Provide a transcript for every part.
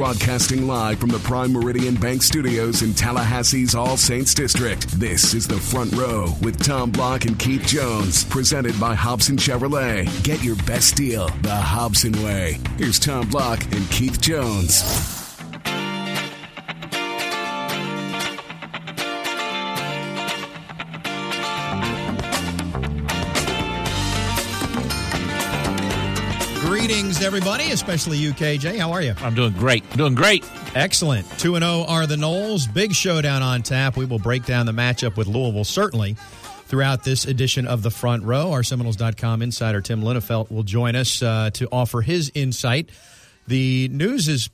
Broadcasting live from the Prime Meridian Bank Studios in Tallahassee's All Saints District. This is the Front Row with Tom Block and Keith Jones, presented by Hobson Chevrolet. Get your best deal the Hobson way. Here's Tom Block and Keith Jones. Greetings, everybody, especially you, KJ. How are you? I'm doing great. I'm Doing great. Excellent. 2 0 are the Noles. Big showdown on tap. We will break down the matchup with Louisville, certainly, throughout this edition of the front row. Our Seminoles.com insider, Tim Linafelt, will join us uh, to offer his insight. The news is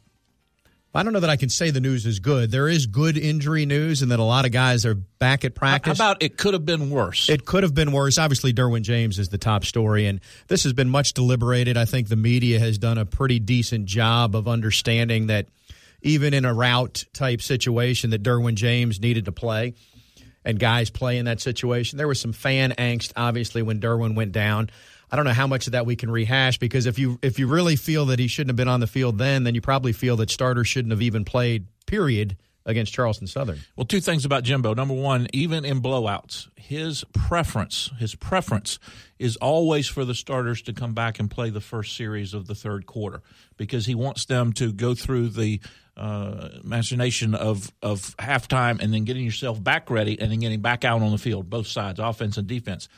I don't know that I can say the news is good. There is good injury news, and that a lot of guys are back at practice. How about it could have been worse? It could have been worse. Obviously, Derwin James is the top story, and this has been much deliberated. I think the media has done a pretty decent job of understanding that even in a route type situation, that Derwin James needed to play, and guys play in that situation. There was some fan angst, obviously, when Derwin went down. I don't know how much of that we can rehash because if you if you really feel that he shouldn't have been on the field then, then you probably feel that starters shouldn't have even played. Period against Charleston Southern. Well, two things about Jimbo. Number one, even in blowouts, his preference, his preference is always for the starters to come back and play the first series of the third quarter because he wants them to go through the uh, of of halftime and then getting yourself back ready and then getting back out on the field, both sides, offense and defense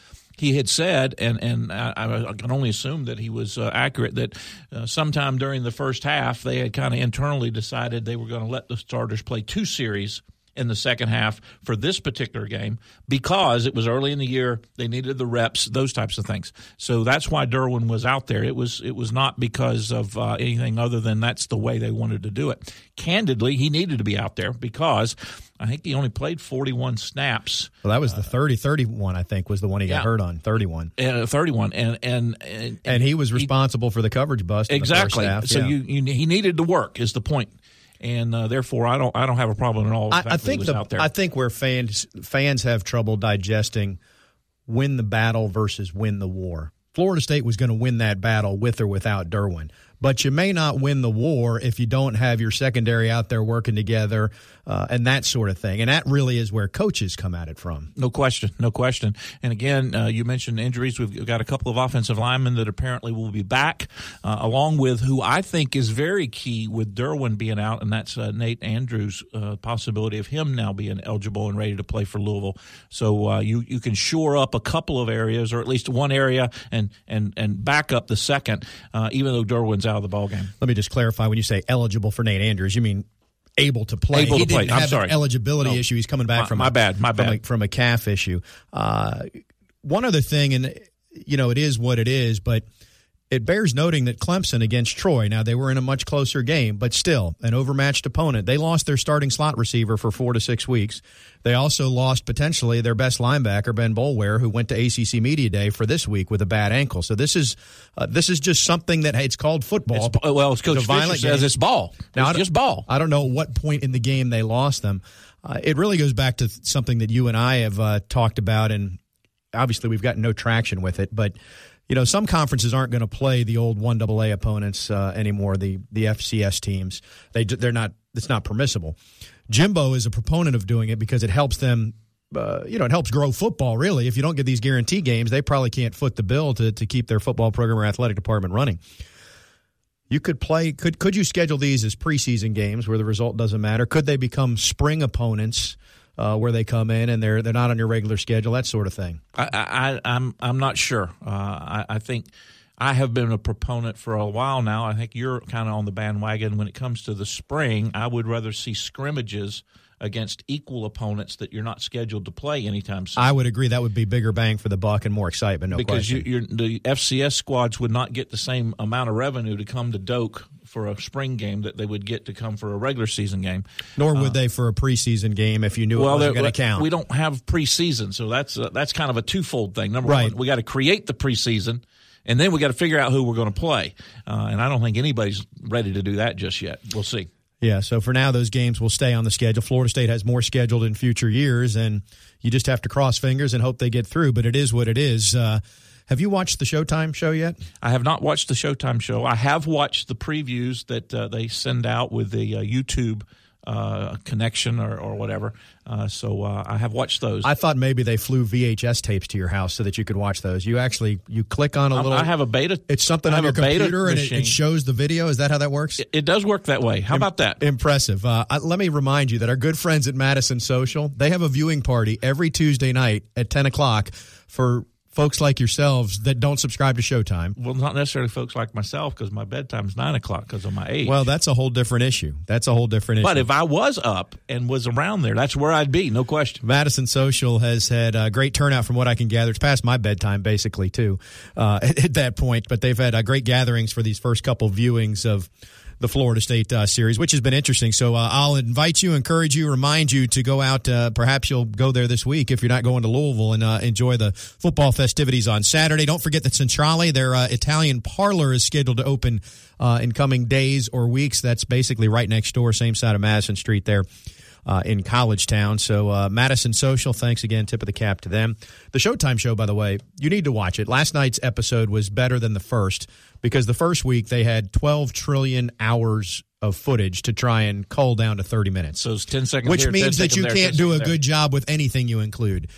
he had said, and and I, I, can only assume that he was uh, accurate, that uh, sometime during the first half they had kind of internally decided they were going to let the starters play two series in the second half for this particular game because it was early in the year. They needed the reps, those types of things. So that's why Derwin was out there. It was it was not because of uh, anything other than that's the way they wanted to do it. Candidly, he needed to be out there because I think he only played 41 snaps. Well, that was the 30 31 I think was the one he got yeah. hurt on, 31. Uh, 31 and and and, and he was responsible he, for the coverage bust Exactly. So yeah. you, you he needed to work is the point and uh, therefore I don't I don't have a problem at all. I, I, think the, I think where fans fans have trouble digesting win the battle versus win the war. Florida State was going to win that battle with or without Derwin but you may not win the war if you don't have your secondary out there working together uh, and that sort of thing. And that really is where coaches come at it from. No question, no question. And again, uh, you mentioned injuries. We've got a couple of offensive linemen that apparently will be back, uh, along with who I think is very key with Derwin being out, and that's uh, Nate Andrews' uh, possibility of him now being eligible and ready to play for Louisville. So uh, you you can shore up a couple of areas, or at least one area, and and and back up the second, even though Derwin's out of the ball game. Let me just clarify: when you say eligible for Nate Andrews, you mean able to play. Able he to play. I'm sorry. An eligibility no. issue. He's coming back my, from my a, bad. My from bad. A, from a calf issue. Uh, one other thing, and you know, it is what it is, but it bears noting that Clemson against Troy, now they were in a much closer game, but still an overmatched opponent. They lost their starting slot receiver for four to six weeks. They also lost potentially their best linebacker, Ben Boulware, who went to ACC Media Day for this week with a bad ankle. So this is uh, this is just something that it's called football. It's, well, it's Coach Fisher says game. it's ball. Now, it's just ball. I don't know what point in the game they lost them. Uh, it really goes back to something that you and I have uh, talked about, and obviously we've gotten no traction with it, but you know, some conferences aren't going to play the old one AA opponents uh, anymore. The the FCS teams they they're not. It's not permissible. Jimbo is a proponent of doing it because it helps them. Uh, you know, it helps grow football. Really, if you don't get these guarantee games, they probably can't foot the bill to to keep their football program or athletic department running. You could play. Could could you schedule these as preseason games where the result doesn't matter? Could they become spring opponents? Uh, where they come in and they're they're not on your regular schedule, that sort of thing? I, I I'm I'm not sure. Uh, I, I think. I have been a proponent for a while now. I think you're kind of on the bandwagon when it comes to the spring. I would rather see scrimmages against equal opponents that you're not scheduled to play anytime soon. I would agree that would be bigger bang for the buck and more excitement. No because you, the FCS squads would not get the same amount of revenue to come to Doak for a spring game that they would get to come for a regular season game. Nor would uh, they for a preseason game if you knew well, it was going to count. We don't have preseason, so that's uh, that's kind of a twofold thing. Number right. one, we got to create the preseason. And then we got to figure out who we're going to play, uh, and I don't think anybody's ready to do that just yet. We'll see. Yeah, so for now, those games will stay on the schedule. Florida State has more scheduled in future years, and you just have to cross fingers and hope they get through. But it is what it is. Uh, Have you watched the Showtime show yet? I have not watched the Showtime show. I have watched the previews that uh, they send out with the uh, YouTube uh, connection or, or whatever. Uh, so uh, I have watched those. I thought maybe they flew VHS tapes to your house so that you could watch those. You actually you click on a Um, little. I have a beta. It's something I on your a beta computer and it, it shows the video. Is that how that works? It does work that way. How about that? Impressive. Uh, I- let me remind you that our good friends at Madison Social they have a viewing party every Tuesday night at ten o'clock for folks like yourselves that don't subscribe to Showtime. Well, not necessarily folks like myself because my bedtime's nine o'clock because of my age. Well, that's a whole different issue. That's a whole different issue. but if I was up and was around there, that's where I'd be, no question. Madison Social has had a great turnout from what I can gather. It's past my bedtime, basically, too, uh, at, at that point. But they've had uh, great gatherings for these first couple viewings of the Florida State uh, series, which has been interesting. So uh, I'll invite you, encourage you, remind you to go out. Uh, perhaps you'll go there this week if you're not going to Louisville and uh, enjoy the football festivities on Saturday. Don't forget that Centrale, their uh, Italian parlor, is scheduled to open uh, in coming days or weeks. That's basically right next door, same side of Madison Street there uh, in College Town. So, uh, Madison Social, thanks again. Tip of the cap to them. The Showtime show, by the way, you need to watch it. Last night's episode was better than the first because the first week they had 12 trillion hours of footage to try and cull down to 30 minutes. So it's 10 seconds Which here, 10 means that you there, can't do a there. good job with anything you include.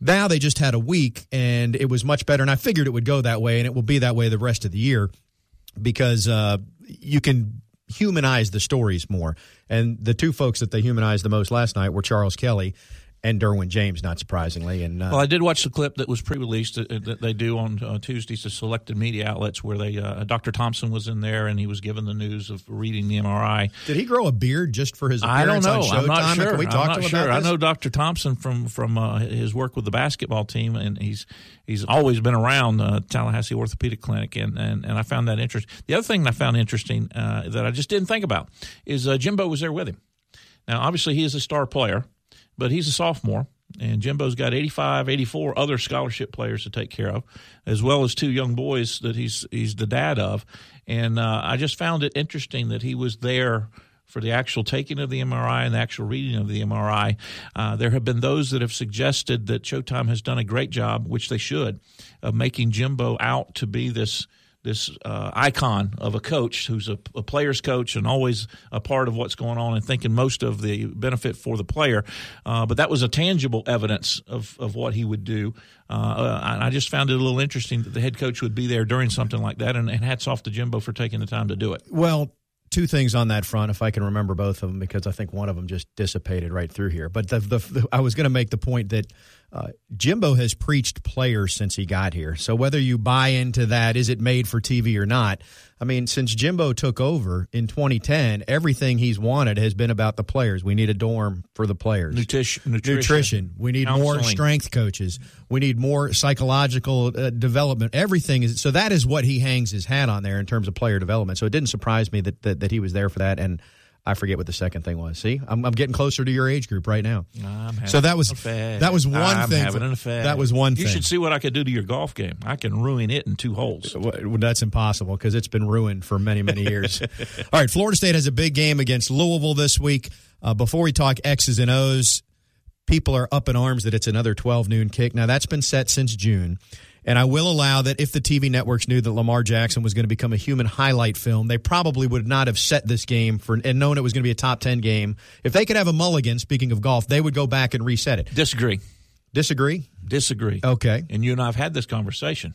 Now they just had a week and it was much better. And I figured it would go that way and it will be that way the rest of the year because uh, you can humanize the stories more. And the two folks that they humanized the most last night were Charles Kelly and Derwin James, not surprisingly. And uh, Well, I did watch the clip that was pre-released uh, that they do on uh, Tuesdays to selected media outlets, where they uh, Dr. Thompson was in there and he was given the news of reading the MRI. did he grow a beard just for his I don't appearance know. on I'm not Showtime? sure. Can we I'm talk to him sure. about I know Dr. Thompson from from uh, his work with the basketball team, and he's he's always been around uh, Tallahassee Orthopedic Clinic, and, and and I found that interesting. The other thing I found interesting uh, that I just didn't think about is uh, Jimbo was there with him. Now, obviously, he is a star player, but he's a sophomore. And Jimbo's got 85, 84 other scholarship players to take care of, as well as two young boys that he's he's the dad of. And uh, I just found it interesting that he was there for the actual taking of the MRI and the actual reading of the MRI. Uh, there have been those that have suggested that Showtime has done a great job, which they should, of making Jimbo out to be this this uh, icon of a coach who's a, a player's coach and always a part of what's going on and thinking most of the benefit for the player. Uh, but that was a tangible evidence of, of what he would do. Uh, uh, I just found it a little interesting that the head coach would be there during something like that. And, and hats off to Jimbo for taking the time to do it. Well, two things on that front, if I can remember both of them, because I think one of them just dissipated right through here. But the, the, the, I was going to make the point that uh, Jimbo has preached players since he got here. So whether you buy into that, is it made for TV or not? I mean, since Jimbo took over in 2010, everything he's wanted has been about the players. We need a dorm for the players. Nutrition, nutrition. Nutrition. We need more strength coaches. We need more psychological uh, development. Everything is so that is what he hangs his hat on there in terms of player development. So it didn't surprise me that that, that he was there for that. And I forget what the second thing was. See, I'm, I'm getting closer to your age group right now. I'm having So that was that was one I'm thing. Having an affair. That was one You thing. should see what I could do to your golf game. I can ruin it in two holes. Well, That's impossible because it's been ruined for many, many years. All right, Florida State has a big game against Louisville this week. Uh, before we talk X's and O's, people are up in arms that it's another 12 noon kick. Now, that's been set since June. And I will allow that if the TV networks knew that Lamar Jackson was going to become a human highlight film, they probably would not have set this game for and known it was going to be a top 10 game. If they could have a mulligan, speaking of golf, they would go back and reset it. Disagree. Disagree? Disagree. Okay. And you and I have had this conversation.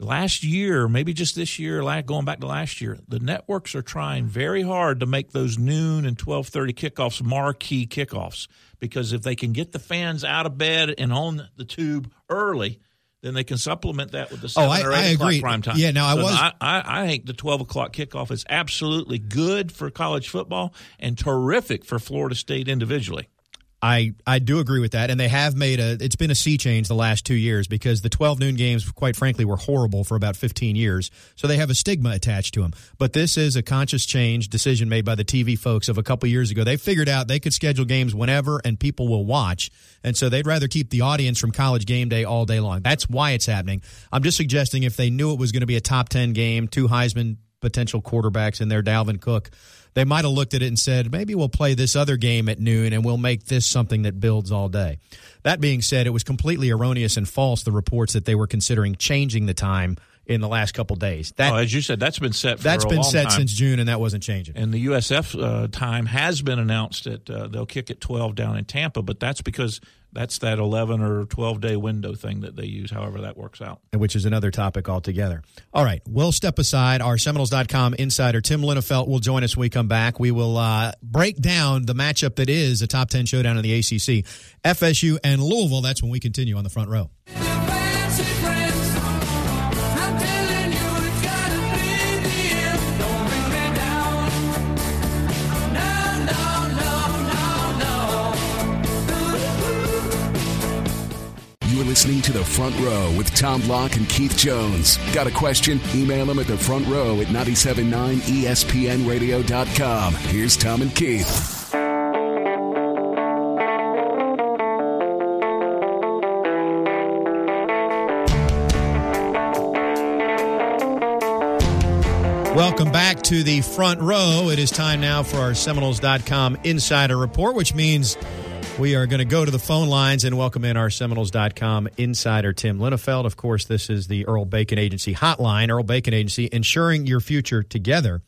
Last year, maybe just this year, going back to last year, the networks are trying very hard to make those noon and twelve thirty kickoffs marquee kickoffs because if they can get the fans out of bed and on the tube early, then they can supplement that with the oh, seven Oh, I- or eight I o'clock agree. prime time. Yeah, now I So was- I, I, I think the twelve o'clock kickoff is absolutely good for college football and terrific for Florida State individually. I, I do agree with that, and they have made a. It's been a sea change the last two years because the 12 noon games, quite frankly, were horrible for about 15 years. So they have a stigma attached to them. But this is a conscious change decision made by the TV folks of a couple years ago. They figured out they could schedule games whenever and people will watch, and so they'd rather keep the audience from college game day all day long. That's why it's happening. I'm just suggesting if they knew it was going to be a top 10 game, two Heisman potential quarterbacks in there, Dalvin Cook they might have looked at it and said, maybe we'll play this other game at noon and we'll make this something that builds all day. That being said, it was completely erroneous and false the reports that they were considering changing the time in the last couple days. That, oh, as you said, that's been set. that's been set time. since June, and that wasn't changing. And the USF uh, time has been announced that uh, they'll kick at twelve down in Tampa, but that's because that's that 11 or 12 day window thing that they use, however that works out. Which is another topic altogether. All right, we'll step aside. Our Seminoles.com insider, Tim Linafelt, will join us when we come back. We will uh, break down the matchup that is a top 10 showdown in the ACC. FSU and Louisville, that's when we continue on the front row. Listening to The Front Row with Tom Block and Keith Jones. Got a question? Email them at the front row at 979ESPNradio.com. Here's Tom and Keith. Welcome back to the front row. It is time now for our Seminoles.com insider report, which means we are going to go to the phone lines and welcome in our Seminoles.com insider, Tim Linafelt. Of course, this is the Earl Bacon Agency hotline, Earl Bacon Agency, ensuring your future together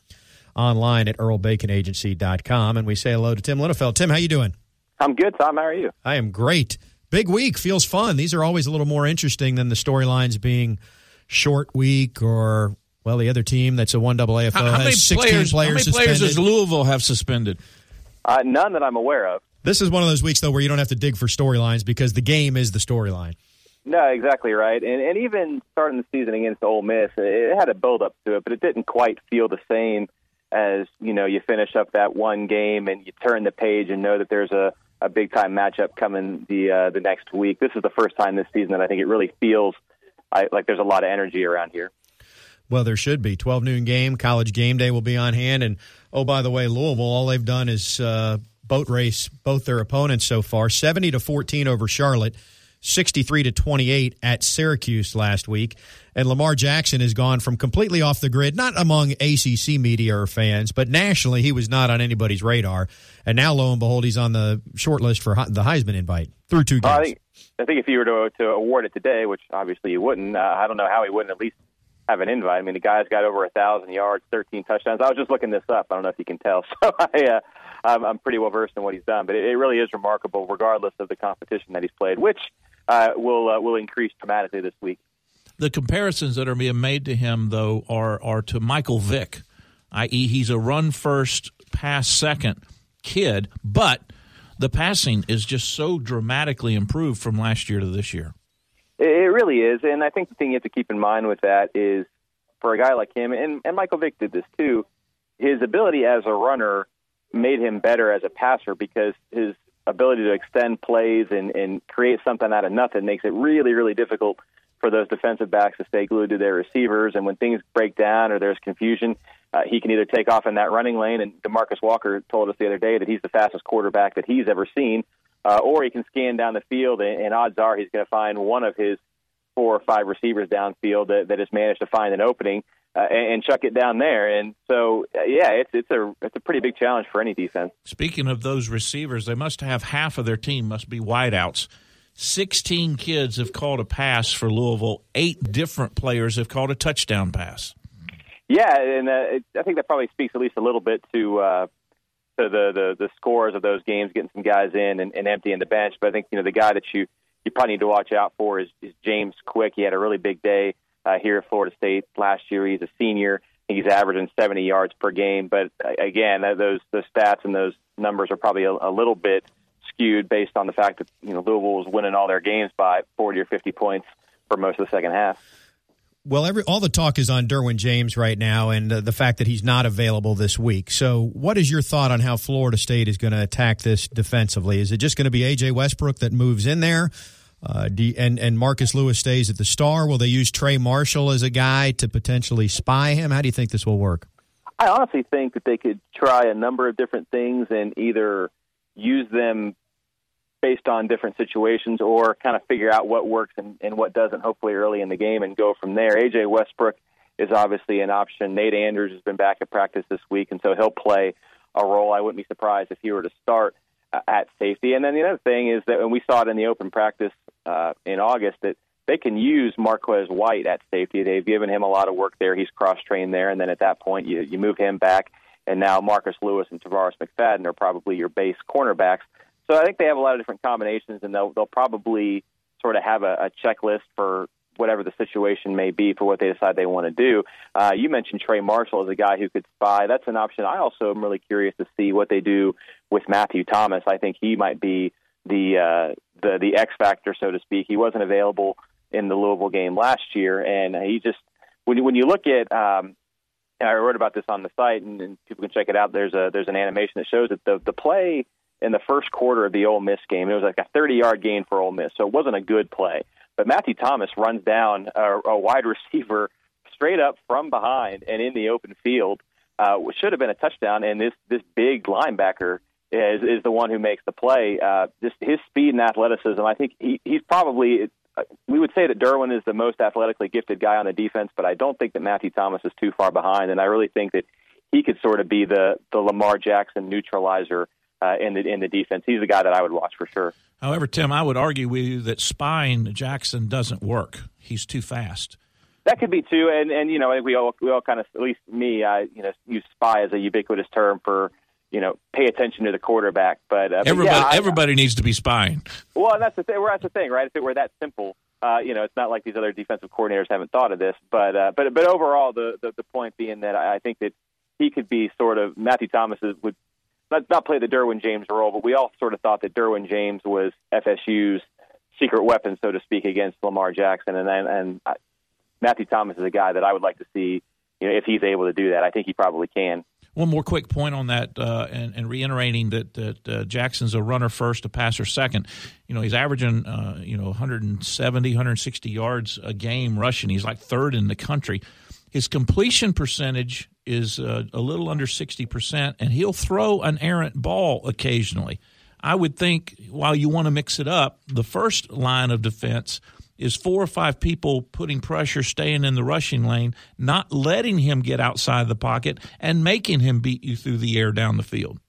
online at earlbaconagency.com. And we say hello to Tim Linafelt. Tim, how you doing? I'm good, Tom. How are you? I am great. Big week. Feels fun. These are always a little more interesting than the storylines being short week or well, the other team that's a one double AFL how, how has 16 players, players How many suspended. players does Louisville have suspended? Uh, none that I'm aware of. This is one of those weeks though where you don't have to dig for storylines because the game is the storyline. No, exactly right. And and even starting the season against Ole Miss, it had a build up to it, but it didn't quite feel the same as you know you finish up that one game and you turn the page and know that there's a a big time matchup coming the uh, the next week. This is the first time this season that I think it really feels I, like there's a lot of energy around here. Well, there should be. 12 noon game, college game day will be on hand. And oh, by the way, Louisville, all they've done is uh, boat race both their opponents so far 70 to 14 over Charlotte, 63 to 28 at Syracuse last week. And Lamar Jackson has gone from completely off the grid, not among ACC media or fans, but nationally, he was not on anybody's radar. And now, lo and behold, he's on the short list for the Heisman invite through two games. I think, I think if you were to, to award it today, which obviously you wouldn't, uh, I don't know how he wouldn't at least have an invite. I mean, the guy's got over a thousand yards, 13 touchdowns. I was just looking this up. I don't know if you can tell. So I, uh, I'm, I'm pretty well versed in what he's done, but it, it really is remarkable, regardless of the competition that he's played, which uh, will uh, will increase dramatically this week. The comparisons that are being made to him, though, are are to Michael Vick, i.e., he's a run first, pass second kid, but the passing is just so dramatically improved from last year to this year. It really is, and I think the thing you have to keep in mind with that is for a guy like him, and, and Michael Vick did this too. His ability as a runner made him better as a passer because his ability to extend plays and, and create something out of nothing makes it really, really difficult for those defensive backs to stay glued to their receivers. And when things break down or there's confusion, uh, he can either take off in that running lane. And DeMarcus Walker told us the other day that he's the fastest quarterback that he's ever seen, uh, or he can scan down the field, and, and odds are he's going to find one of his four or five receivers downfield that, that has managed to find an opening uh, and, and, chuck it down there. And so, uh, yeah, it's it's a it's a pretty big challenge for any defense. Speaking of those receivers, they must have half of their team must be wideouts. 16 kids have called a pass for Louisville. Eight different players have called a touchdown pass. Yeah, and uh, it, I think that probably speaks at least a little bit to uh, to the, the the scores of those games, getting some guys in and, and emptying the bench. But I think you know the guy that you you probably need to watch out for is, is James Quick. He had a really big day uh, here at Florida State last year. He's a senior. He's averaging 70 yards per game. But uh, again, those those stats and those numbers are probably a, a little bit skewed based on the fact that you know Louisville was winning all their games by 40 or 50 points for most of the second half. Well, every all the talk is on Derwin James right now, and uh, the fact that he's not available this week. So, what is your thought on how Florida State is going to attack this defensively? Is it just going to be AJ Westbrook that moves in there, uh, you, and and Marcus Lewis stays at the star? Will they use Trey Marshall as a guy to potentially spy him? How do you think this will work? I honestly think that they could try a number of different things and either use them based on different situations or kind of figure out what works and, and what doesn't, hopefully early in the game, and go from there. AJ Westbrook is obviously an option. Nate Andrews has been back at practice this week, and so he'll play a role. I wouldn't be surprised if he were to start at safety. And then the other thing is that and we saw it in the open practice uh, in August that they can use Marquez White at safety. They've given him a lot of work there. He's cross trained there, and then at that point you you move him back, and now Marcus Lewis and Tarvarus McFadden are probably your base cornerbacks. So I think they have a lot of different combinations, and they'll they'll probably sort of have a, a checklist for whatever the situation may be for what they decide they want to do. Uh, you mentioned Trey Marshall as a guy who could spy. That's an option. I also am really curious to see what they do with Matthew Thomas. I think he might be the uh, the the X factor, so to speak. He wasn't available in the Louisville game last year, and he just when you, when you look at um, and I wrote about this on the site, and, and people can check it out. There's a there's an animation that shows that the the play in the first quarter of the Ole Miss game, it was like a 30 yard gain for Ole Miss, so it wasn't a good play. But Matthew Thomas runs down a, a wide receiver straight up from behind and in the open field, uh, should have been a touchdown. And this this big linebacker is is the one who makes the play. Uh, just his speed and athleticism. I think he, he's probably we would say that Derwin is the most athletically gifted guy on the defense, but I don't think that Matthew Thomas is too far behind, and I really think that he could sort of be the the Lamar Jackson neutralizer uh, in the in the defense. He's the guy that I would watch for sure. However, Tim, I would argue with you that spying Jackson doesn't work. He's too fast. That could be too, and and you know I think we all we all kind of at least me I you know use spy as a ubiquitous term for you know, pay attention to the quarterback. But, uh, everybody, but yeah, everybody I, needs to be spying. Well, that's the thing. Well, that's the thing, right? If it were that simple, uh, you know, it's not like these other defensive coordinators haven't thought of this. But, uh, but, but overall, the, the the point being that I think that he could be sort of Matthew Thomas would not not play the Derwin James role, but we all sort of thought that Derwin James was FSU's secret weapon, so to speak, against Lamar Jackson, and and, and I, Matthew Thomas is a guy that I would like to see, you know, if he's able to do that. I think he probably can. One more quick point on that, uh, and, and, reiterating that, that uh, Jackson's a runner first, a passer second. You know, he's averaging, uh, you know, 170, 160 yards a game rushing. He's like third in the country. His completion percentage is uh, a little under 60%, and he'll throw an errant ball occasionally. I would think while you want to mix it up, the first line of defense – is four or five people putting pressure, staying in the rushing lane, not letting him get outside the pocket, and making him beat you through the air down the field.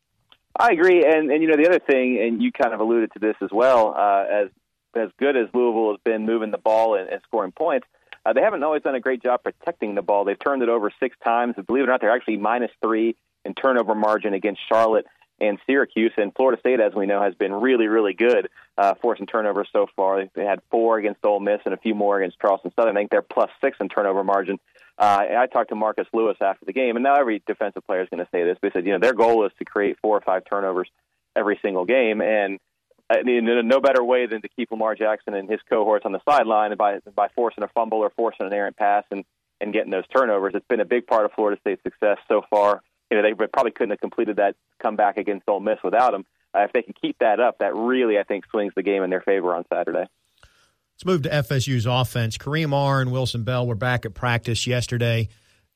I agree, and and you know the other thing, and you kind of alluded to this as well. Uh, as as good as Louisville has been moving the ball and, and scoring points, uh, they haven't always done a great job protecting the ball. They've turned it over six times. Believe it or not, they're actually minus three in turnover margin against Charlotte and Syracuse. And Florida State, as we know, has been really, really good uh, forcing turnovers so far. They had four against Ole Miss and a few more against Charleston Southern. I think they're plus six in turnover margin. Uh, I talked to Marcus Lewis after the game, and now every defensive player is going to say this. They said, you know, their goal is to create four or five turnovers every single game, and I mean, no better way than to keep Lamar Jackson and his cohorts on the sideline by by forcing a fumble or forcing an errant pass and and getting those turnovers. It's been a big part of Florida State's success so far you know, they probably couldn't have completed that comeback against Ole Miss without him. Uh, if they can keep that up, that really, I think, swings the game in their favor on Saturday. Let's move to FSU's offense. Kareem Are and Wilson Bell were back at practice yesterday.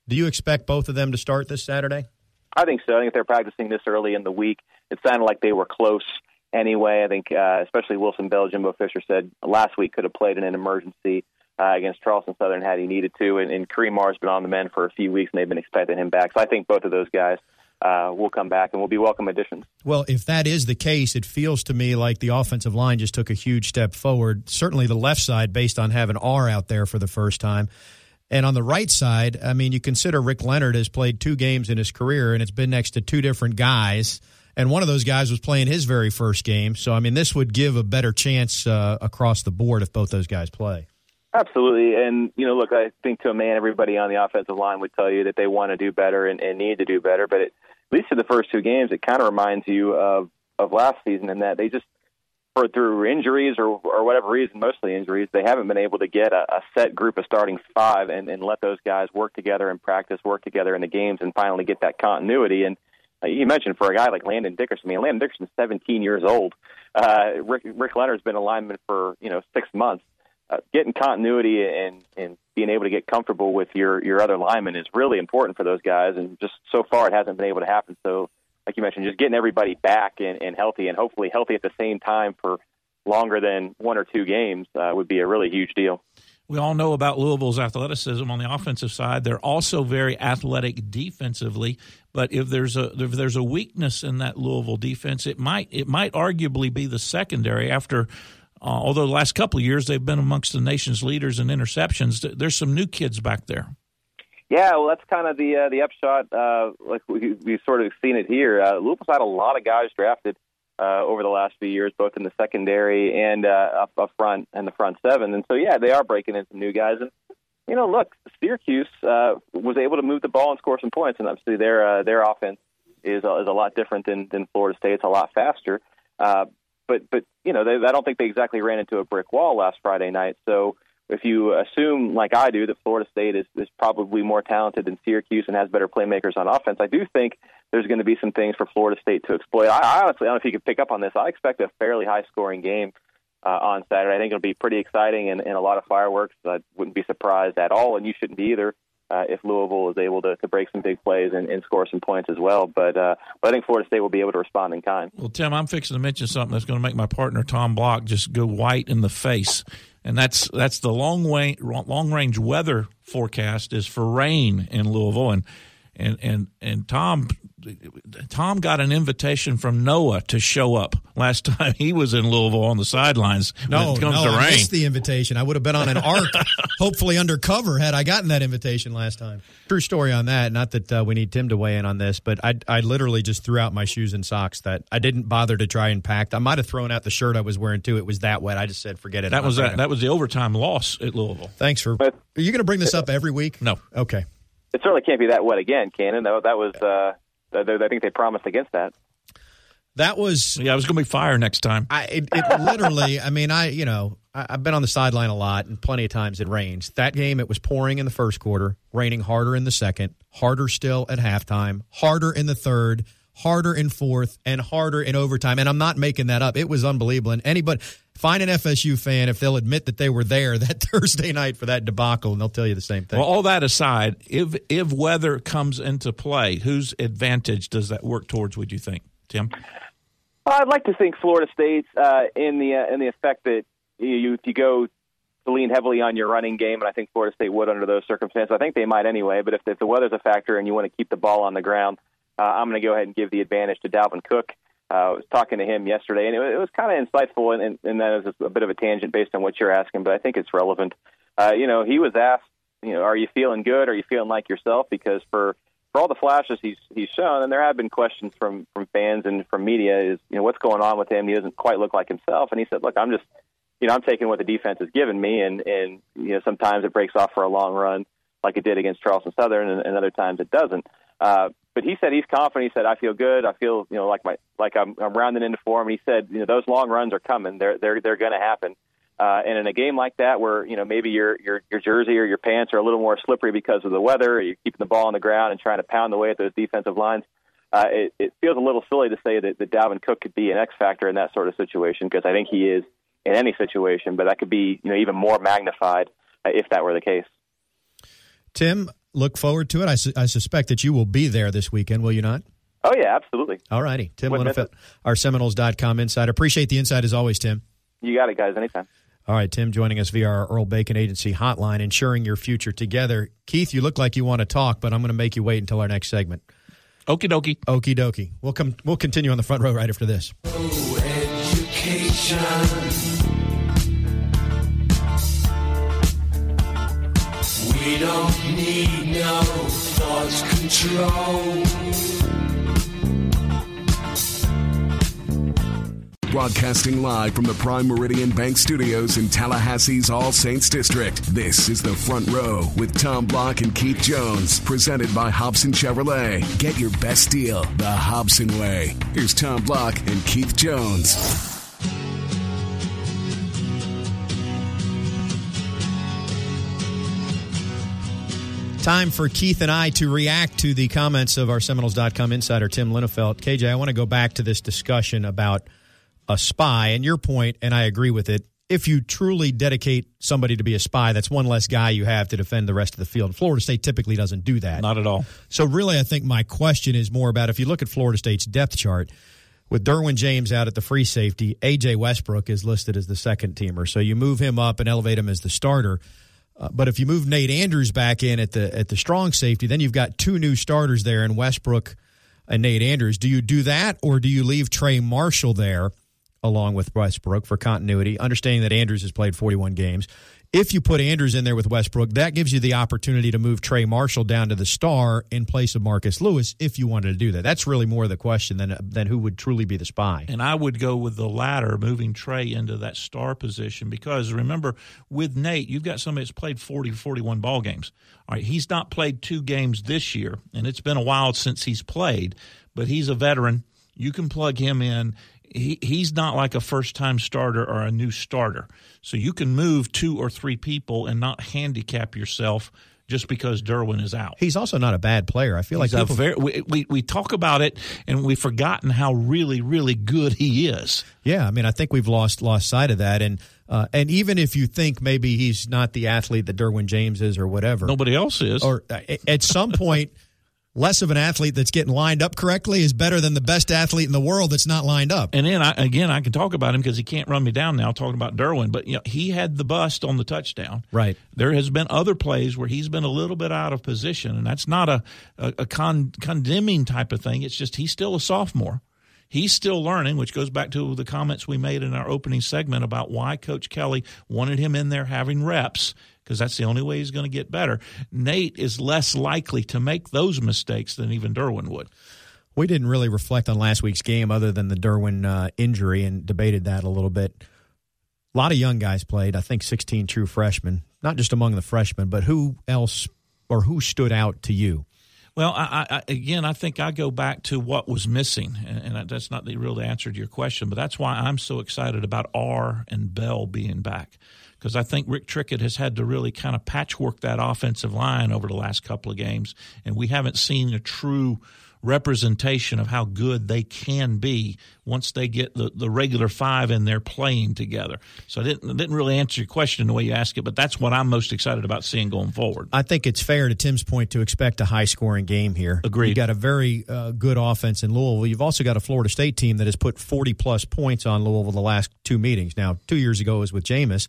Do you expect both of them to start this Saturday? I think so. I think if they're practicing this early in the week, it sounded like they were close anyway. I think, uh, especially Wilson Bell, Jimbo Fisher said last week could have played in an emergency uh, against Charleston Southern had he needed to. And, and Kareem Are's been on the mend for a few weeks, and they've been expecting him back. So I think both of those guys uh, will come back and will be welcome additions. Well, if that is the case, it feels to me like the offensive line just took a huge step forward. Certainly the left side, based on having Are out there for the first time. And on the right side, I mean, you consider Rick Leonard has played two games in his career, and it's been next to two different guys. And one of those guys was playing his very first game. So, I mean, this would give a better chance uh, across the board if both those guys play. Absolutely, and you know, look, I think to a man, everybody on the offensive line would tell you that they want to do better and, and need to do better. But it, at least in the first two games, it kind of reminds you of of last season in that they just, for through injuries or or whatever reason, mostly injuries, they haven't been able to get a, a set group of starting five and, and let those guys work together in practice, work together in the games, and finally get that continuity. And uh, you mentioned for a guy like Landon Dickerson. I mean, Landon Dickerson's 17 years old. Uh, Rick, Rick Leonard's been a lineman for you know six months uh, getting continuity and and being able to get comfortable with your your other linemen is really important for those guys. And just so far, it hasn't been able to happen. So, like you mentioned, just getting everybody back and, and healthy, and hopefully healthy at the same time for longer than one or two games uh, would be a really huge deal. We all know about Louisville's athleticism on the offensive side. They're also very athletic defensively. But if there's a if there's a weakness in that Louisville defense, it might it might arguably be the secondary. After uh, although the last couple of years they've been amongst the nation's leaders in interceptions, there's some new kids back there. Yeah, well, that's kind of the uh, the upshot. Uh, like we, we've sort of seen it here. Uh, Louisville's had a lot of guys drafted uh, over the last few years, both in the secondary and uh, up, up front and the front seven. And so, yeah, they are breaking in some new guys. And you know, look, Syracuse uh, was able to move the ball and score some points, and obviously their uh, their offense is is a lot different than than Florida State. It's a lot faster. Uh, but but you know, they, I don't think they exactly ran into a brick wall last Friday night. So if you assume, like I do, that Florida State is, is probably more talented than Syracuse and has better playmakers on offense, I do think there's going to be some things for Florida State to exploit. I, I honestly I don't know if you could pick up on this. I expect a fairly high scoring game uh, on Saturday. I think it'll be pretty exciting and, and a lot of fireworks. I wouldn't be surprised at all, and you shouldn't be either. Uh, if Louisville is able to, to break some big plays and, and score some points as well. But, uh, but I think Florida State will be able to respond in kind. Well, Tim, I'm fixing to mention something that's going to make my partner Tom Block just go white in the face and that's that's the long way long range weather forecast is for rain in Louisville, and and and and Tom Tom got an invitation from Noah to show up last time he was in Louisville on the sidelines. No, it comes no, I missed the invitation. I would have been on an ark, hopefully undercover, had I gotten that invitation last time. True story on that. Not that uh, we need Tim to weigh in on this, but I, I literally just threw out my shoes and socks. That I didn't bother to try and pack. I might have thrown out the shirt I was wearing too. It was that wet. I just said, forget it. That was that. That was the overtime loss at Louisville. Thanks for. But, are you going to bring this up every week? No. Okay. It certainly can't be that wet again, Cannon. Though that was. Uh, I think they promised against that. That was yeah. It was going to be fire next time. I it, it literally. I mean, I you know I, have been on the sideline a lot, and plenty of times it rains. That game, it was pouring in the first quarter, raining harder in the second, harder still at halftime, harder in the third, harder in fourth, and harder in overtime. And I'm not making that up. It was unbelievable. And anybody find an FSU fan if they'll admit that they were there that Thursday night for that debacle, and they'll tell you the same thing. Well, all that aside, if if weather comes into play, whose advantage does that work towards? Would you think, Tim? Well, I'd like to think Florida State uh, in the uh, in the effect that you you go to lean heavily on your running game, and I think Florida State would under those circumstances. I think they might anyway. But if, if the weather's a factor and you want to keep the ball on the ground, uh, I'm going to go ahead and give the advantage to Dalvin Cook. Uh, I was talking to him yesterday, and it, it was kind of insightful, and, and, and that is a bit of a tangent based on what you're asking, but I think it's relevant. Uh, you know, he was asked, you know, are you feeling good? Are you feeling like yourself? Because for for all the flashes he's he's shown, and there have been questions from from fans and from media, is you know what's going on with him? He doesn't quite look like himself, and he said, look, I'm just, you know, I'm taking what the defense has given me, and and you know sometimes it breaks off for a long run, like it did against Charleston Southern, and, and other times it doesn't. Uh, but he said he's confident. He said, "I feel good. I feel you know like my like I'm, I'm rounding into form." And he said, "You know those long runs are coming. They're they're they're going to happen." Uh, and in a game like that, where you know maybe your your your jersey or your pants are a little more slippery because of the weather, you're keeping the ball on the ground and trying to pound away at those defensive lines, uh, it, it feels a little silly to say that, that Dalvin Cook could be an X factor in that sort of situation because I think he is in any situation, but that could be you know even more magnified uh, if that were the case. Tim, look forward to it. I, su- I suspect that you will be there this weekend, will you not? Oh yeah, absolutely. All righty, Tim Linafelt, our Seminoles.com insider. Appreciate the insight as always, Tim. You got it, guys. Anytime. All right, Tim, joining us via our Earl Bacon Agency hotline, ensuring your future together. Keith, you look like you want to talk, but I'm going to make you wait until our next segment. Okie dokie. Okie dokie. We'll come. We'll continue on the front row right after this. Oh, education. We don't need no thoughts control. Broadcasting live from the Prime Meridian Bank Studios in Tallahassee's All Saints District. This is the front row with Tom Block and Keith Jones, presented by Hobson Chevrolet. Get your best deal the Hobson way. Here's Tom Block and Keith Jones. Time for Keith and I to react to the comments of our Seminoles.com insider, Tim Linafelt. KJ, I want to go back to this discussion about a spy and your point, and I agree with it. If you truly dedicate somebody to be a spy, that's one less guy you have to defend the rest of the field. Florida State typically doesn't do that. Not at all. So, really, I think my question is more about if you look at Florida State's depth chart, with Derwin James out at the free safety, AJ Westbrook is listed as the second teamer. So you move him up and elevate him as the starter. Uh, but if you move Nate Andrews back in at the at the strong safety, then you've got two new starters there in Westbrook and Nate Andrews. Do you do that, or do you leave Trey Marshall there along with Westbrook for continuity, understanding that Andrews has played 41 games? If you put Andrews in there with Westbrook, that gives you the opportunity to move Trey Marshall down to the star in place of Marcus Lewis if you wanted to do that. That's really more of the question than than who would truly be the spy. And I would go with the latter, moving Trey into that star position because remember, with Nate, you've got somebody that's played 40, 41 ball games. All right, he's not played two games this year, and it's been a while since he's played, but he's a veteran. You can plug him in he, he's not like a first time starter or a new starter. So you can move two or three people and not handicap yourself just because Derwin is out. He's also not a bad player. I feel He's like people, very, we, we, we talk about it and we've forgotten how really, really good he is. yeah, I mean, I think we've lost lost sight of that, and uh, and even if you think maybe he's not the athlete that Derwin James is or whatever, Nobody else is. or uh, at some point. Less of an athlete that's getting lined up correctly is better than the best athlete in the world that's not lined up. And then I, again, I can talk about him because he can't run me down now. Talking about Derwin, but you know he had the bust on the touchdown. Right. There has been other plays where he's been a little bit out of position, and that's not a a, a con, condemning type of thing. It's just he's still a sophomore. He's still learning, which goes back to the comments we made in our opening segment about why Coach Kelly wanted him in there having reps because that's the only way he's going to get better. Nate is less likely to make those mistakes than even Derwin would. We didn't really reflect on last week's game other than the Derwin uh, injury and debated that a little bit. A lot of young guys played. I think 16 true freshmen, not just among the freshmen, but who else or who stood out to you? Well, I, I, again, I think I go back to what was missing, and, and that's not the real answer to your question, but that's why I'm so excited about Are and Bell being back because I think Rick Trickett has had to really kind of patchwork that offensive line over the last couple of games, and we haven't seen a true representation of how good they can be once they get the, the regular five in there playing together. So I didn't, didn't really answer your question the way you asked it, but that's what I'm most excited about seeing going forward. I think it's fair to Tim's point to expect a high scoring game here. Agreed. You got a very uh, good offense in Louisville. You've also got a Florida State team that has put 40 plus points on Louisville the last two meetings. Now, two years ago it was with Jameis.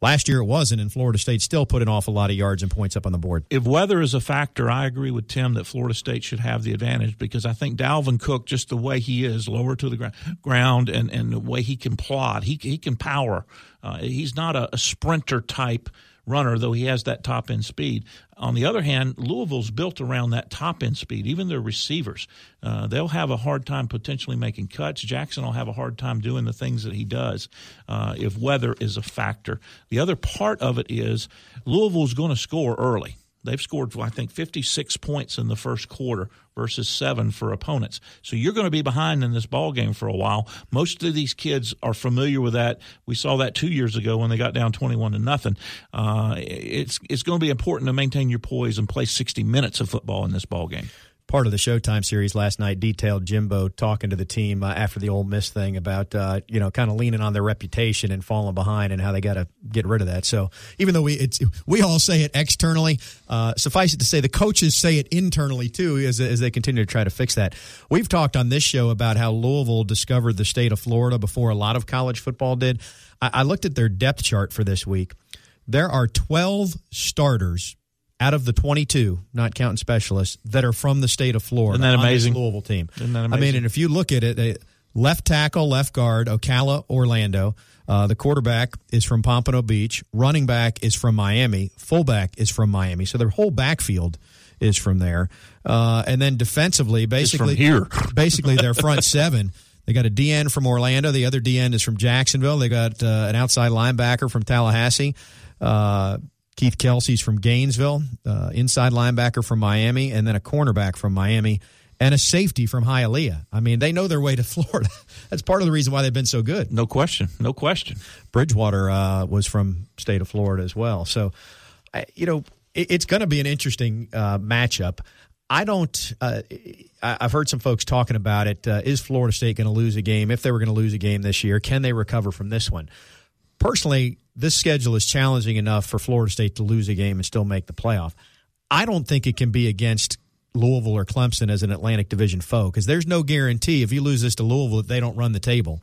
Last year it wasn't, and Florida State still put an awful lot of yards and points up on the board. if weather is a factor, I agree with Tim that Florida State should have the advantage because I think Dalvin Cook, just the way he is, lower to the gr- ground, and, and the way he can plod, he he can power. Uh, he's not a, a sprinter type runner, though he has that top end speed. On the other hand, Louisville's built around that top end speed. Even their receivers, uh, they'll have a hard time potentially making cuts. Jackson will have a hard time doing the things that he does uh, if weather is a factor. The other part of it is Louisville's going to score early. They've scored, I think, 56 points in the first quarter versus seven for opponents. So you're going to be behind in this ball game for a while. Most of these kids are familiar with that. We saw that two years ago when they got down 21 to nothing. Uh, it's it's going to be important to maintain your poise and play 60 minutes of football in this ball game. Part of the Showtime series last night detailed Jimbo talking to the team uh, after the Ole Miss thing about uh, you know kind of leaning on their reputation and falling behind and how they got to get rid of that. So even though we we all say it externally, uh, suffice it to say the coaches say it internally too as as they continue to try to fix that. We've talked on this show about how Louisville discovered the state of Florida before a lot of college football did. I, I looked at their depth chart for this week. There are twelve starters out of the 22, not counting specialists, that are from the state of Florida. Isn't that amazing? Louisville team. Isn't that I mean, and if you look at it, they, left tackle, left guard, Ocala, Orlando. Uh, the quarterback is from Pompano Beach. Running back is from Miami. Fullback is from Miami. So their whole backfield is from there. Uh, and then defensively, basically here. basically their front seven. They got a DN from Orlando. The other DN is from Jacksonville. They got uh, an outside linebacker from Tallahassee. Uh, Keith Kelsey's from Gainesville. Uh, inside linebacker from Miami, and then a cornerback from Miami, and a safety from Hialeah. I mean, they know their way to Florida. That's part of the reason why they've been so good. No question. No question. Bridgewater uh, was from state of Florida as well. So, I- you know, it, it's going to be an interesting uh, matchup. I don't. Uh, I've heard some folks talking about it. Uh, is Florida State going to lose a game? If they were going to lose a game this year, can they recover from this one? Personally, this schedule is challenging enough for Florida State to lose a game and still make the playoff. I don't think it can be against Louisville or Clemson as an Atlantic Division foe because there's no guarantee if you lose this to Louisville that they don't run the table.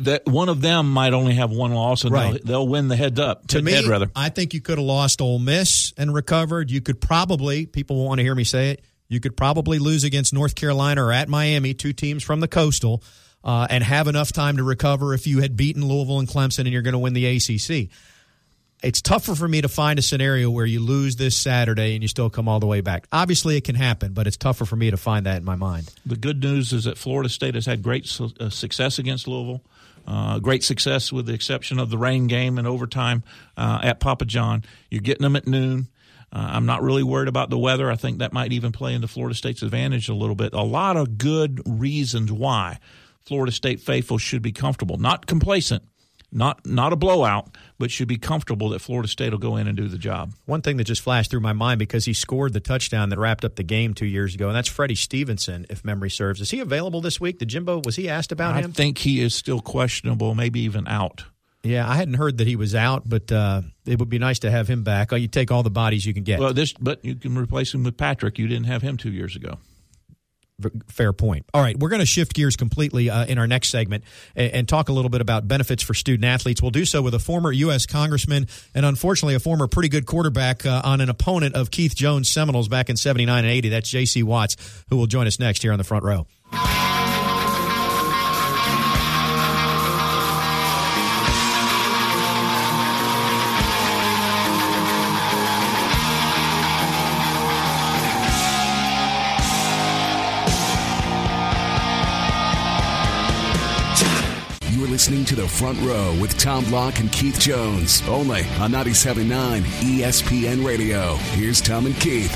That one of them might only have one loss, and Right. they'll, they'll win the heads up. To head, me, head, rather. I think you could have lost Ole Miss and recovered. You could probably, people won't want to hear me say it, you could probably lose against North Carolina or at Miami, two teams from the coastal, uh, and have enough time to recover if you had beaten Louisville and Clemson and you're going to win the ACC. It's tougher for me to find a scenario where you lose this Saturday and you still come all the way back. Obviously, it can happen, but it's tougher for me to find that in my mind. The good news is that Florida State has had great su- uh, success against Louisville. Uh, great success with the exception of the rain game and overtime uh, at Papa John. You're getting them at noon. Uh, I'm not really worried about the weather. I think that might even play into Florida State's advantage a little bit. A lot of good reasons why Florida State faithful should be comfortable, not complacent, not not a blowout, but should be comfortable that Florida State will go in and do the job. One thing that just flashed through my mind because he scored the touchdown that wrapped up the game two years ago, and that's Freddie Stevenson, if memory serves. Is he available this week? The Jimbo was he asked about I him? I think he is still questionable, maybe even out. Yeah, I hadn't heard that he was out, but uh, it would be nice to have him back. Oh, you take all the bodies you can get. Well, this, but you can replace him with Patrick. You didn't have him two years ago. Fair point. All right, we're going to shift gears completely uh, in our next segment and, and talk a little bit about benefits for student athletes. We'll do so with a former U.S. congressman and unfortunately a former pretty good quarterback uh, on an opponent of Keith Jones Seminoles back in 79 and 80. That's J.C. Watts, who will join us next here on the front row. Listening to the front row with Tom Block and Keith Jones, only on 97.9 ESPN Radio. Here's Tom and Keith.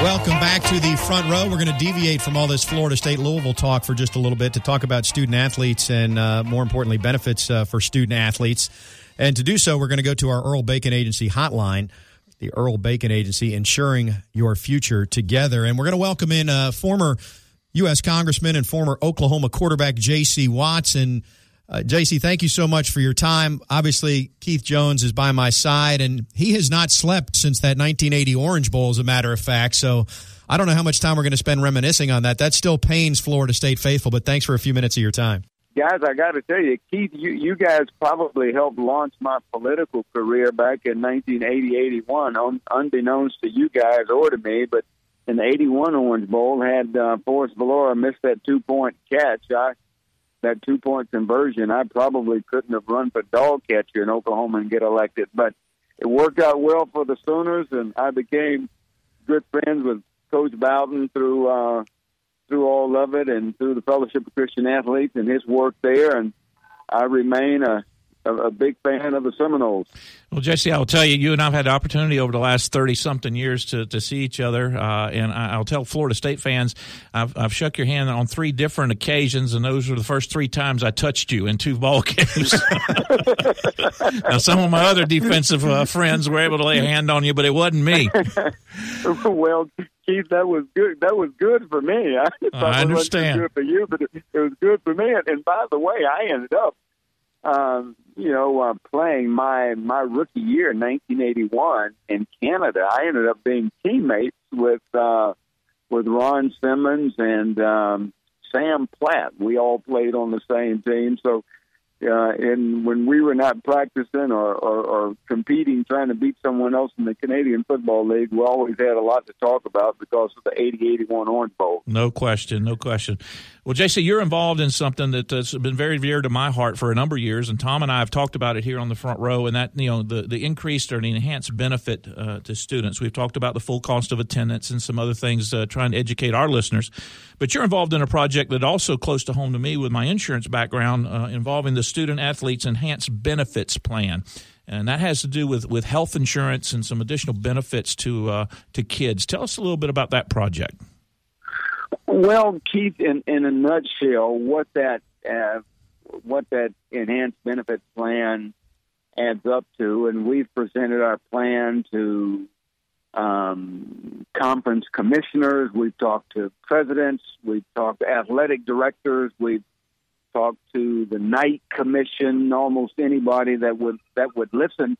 Welcome back to the front row. We're going to deviate from all this Florida State Louisville talk for just a little bit to talk about student athletes and, uh, more importantly, benefits uh, for student athletes. And to do so, we're going to go to our Earl Bacon Agency hotline, the Earl Bacon Agency, ensuring your future together. And we're going to welcome in uh, former U.S. Congressman and former Oklahoma quarterback J.C. Watts. And uh, JC, thank you so much for your time. Obviously, Keith Jones is by my side, and he has not slept since that 1980 Orange Bowl, as a matter of fact. So I don't know how much time we're going to spend reminiscing on that. That still pains Florida State faithful, but thanks for a few minutes of your time. Guys, I got to tell you, Keith, you, you guys probably helped launch my political career back in 1980, 81, un, unbeknownst to you guys or to me. But in the 81 Orange Bowl, had uh, Forrest Valora missed that two point catch, I, that two point conversion, I probably couldn't have run for dog catcher in Oklahoma and get elected. But it worked out well for the Sooners, and I became good friends with Coach Bowden through. Uh, through all of it and through the Fellowship of Christian Athletes and his work there. And I remain a, a, a big fan of the Seminoles. Well, JC, I'll tell you, you and I've had the opportunity over the last 30 something years to, to see each other. Uh, and I, I'll tell Florida State fans, I've, I've shook your hand on three different occasions, and those were the first three times I touched you in two ball games. now, some of my other defensive uh, friends were able to lay a hand on you, but it wasn't me. well, Keith, that was good. That was good for me. I, I thought it wasn't understand. good for you, but it, it was good for me. And, and by the way, I ended up, um, you know, uh, playing my my rookie year, 1981, in Canada. I ended up being teammates with uh, with Ron Simmons and um, Sam Platt. We all played on the same team, so. Uh, and when we were not practicing or, or, or competing, trying to beat someone else in the Canadian Football League, we always had a lot to talk about because of the 80-81 Orange Bowl. No question, no question. Well, JC, you're involved in something that has been very dear to my heart for a number of years, and Tom and I have talked about it here on the front row, and that you know the the increased or the enhanced benefit uh, to students. We've talked about the full cost of attendance and some other things, uh, trying to educate our listeners. But you're involved in a project that also close to home to me with my insurance background, uh, involving the Student Athletes Enhanced Benefits Plan. And that has to do with, with health insurance and some additional benefits to uh, to kids. Tell us a little bit about that project. Well, Keith, in, in a nutshell, what that uh, what that enhanced benefits plan adds up to, and we've presented our plan to um, conference commissioners. We've talked to presidents. We've talked to athletic directors. We've talked to the Knight Commission, almost anybody that would that would listen.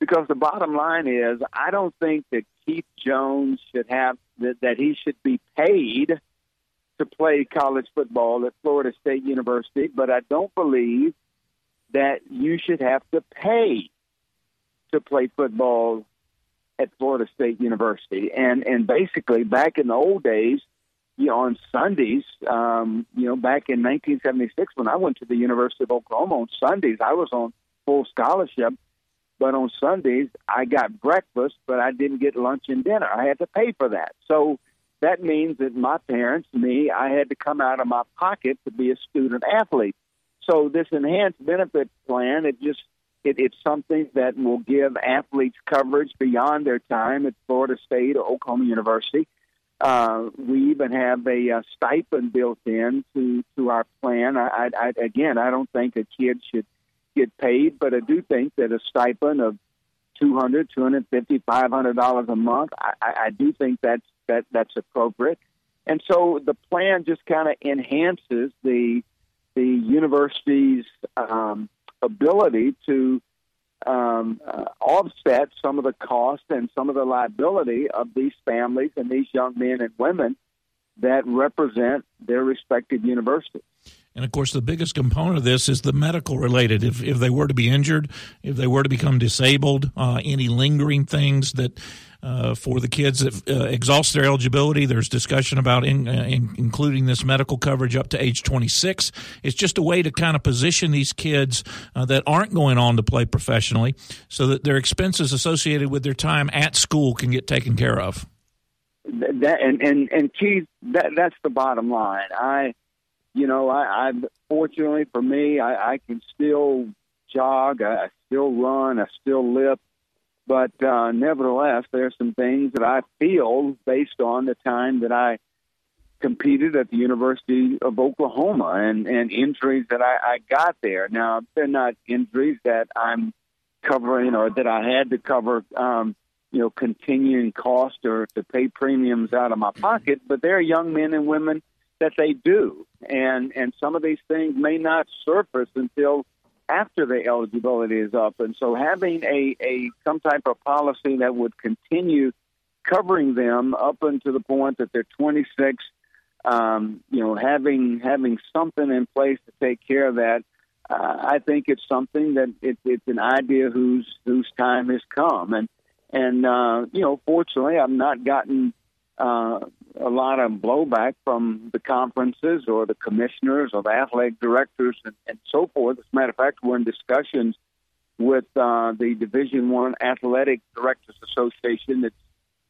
Because the bottom line is, I don't think that Keith Jones should have that, that he should be paid to play college football at Florida State University, but I don't believe that you should have to pay to play football at Florida State University. And and basically, back in the old days, you know, on Sundays, um, you know, back in 1976 when I went to the University of Oklahoma on Sundays, I was on full scholarship. But on Sundays, I got breakfast, but I didn't get lunch and dinner. I had to pay for that. So that means that my parents, me, I had to come out of my pocket to be a student athlete. So this enhanced benefit plan, it just it, it's something that will give athletes coverage beyond their time at Florida State or Oklahoma University. Uh, we even have a, a stipend built in to to our plan. I, I, again, I don't think a kid should get paid, but I do think that a stipend of two hundred, two hundred fifty, five hundred dollars a month, I, I do think that's that that's appropriate. And so the plan just kind of enhances the the university's um, ability to um, uh, offset some of the cost and some of the liability of these families and these young men and women that represent their respective universities. And of course, the biggest component of this is the medical related. If, if they were to be injured, if they were to become disabled, uh, any lingering things that uh, for the kids that uh, exhaust their eligibility. There's discussion about in, uh, in, including this medical coverage up to age 26. It's just a way to kind of position these kids uh, that aren't going on to play professionally so that their expenses associated with their time at school can get taken care of. That and and and Keith, that that's the bottom line. I, you know, I, I fortunately for me, I, I can still jog, I I still run, I still lift but uh, nevertheless, there are some things that I feel based on the time that I competed at the University of Oklahoma and, and injuries that I, I got there. Now, they're not injuries that I'm covering or that I had to cover, um, you know, continuing cost or to pay premiums out of my pocket, but there are young men and women that they do. And, and some of these things may not surface until after the eligibility is up. And so having a, a some type of policy that would continue covering them up until the point that they're 26, um, you know, having having something in place to take care of that, uh, I think it's something that it, it's an idea whose whose time has come. And and uh, you know, fortunately, I've not gotten uh, a lot of blowback from the conferences or the commissioners or the athletic directors and, and so forth. As a matter of fact, we're in discussions with uh, the Division One Athletic Directors Association. It's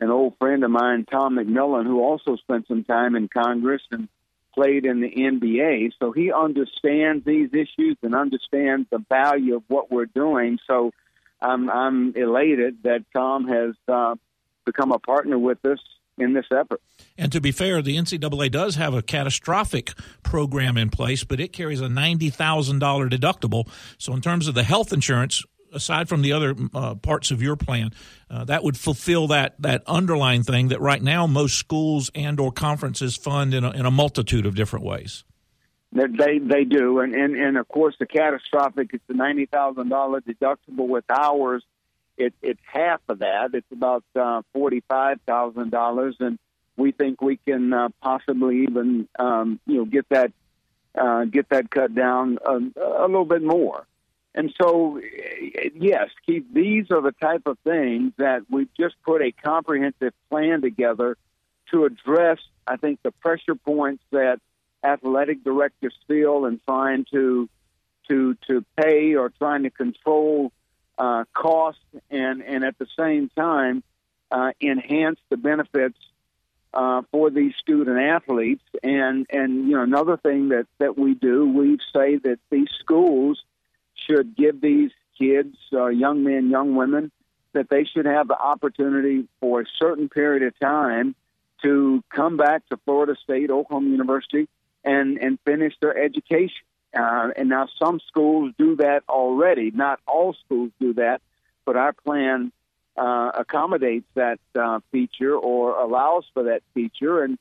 an old friend of mine, Tom McMillan, who also spent some time in Congress and played in the NBA. So he understands these issues and understands the value of what we're doing. So I'm, I'm elated that Tom has uh, become a partner with us in this effort. And to be fair, the NCAA does have a catastrophic program in place, but it carries a $90,000 deductible. So, in terms of the health insurance, aside from the other uh, parts of your plan, uh, that would fulfill that that underlying thing that right now most schools and or conferences fund in a, in a multitude of different ways. They they do, and and, and of course the catastrophic is the ninety thousand dollar deductible with ours it, it's half of that. It's about uh, forty-five thousand dollars, and we think we can uh, possibly even um, you know get that uh, get that cut down a, a little bit more. And so, yes, Keith, these are the type of things that we've just put a comprehensive plan together to address. I think the pressure points that athletic directors feel in trying to to to pay or trying to control uh, cost and, and at the same time uh, enhance the benefits uh, for these student athletes. And, and you know another thing that, that we do, we say that these schools should give these kids, uh, young men, young women, that they should have the opportunity for a certain period of time to come back to Florida State, Oklahoma University, and, and finish their education. Uh, and now some schools do that already. Not all schools do that, but our plan uh, accommodates that uh, feature or allows for that feature. And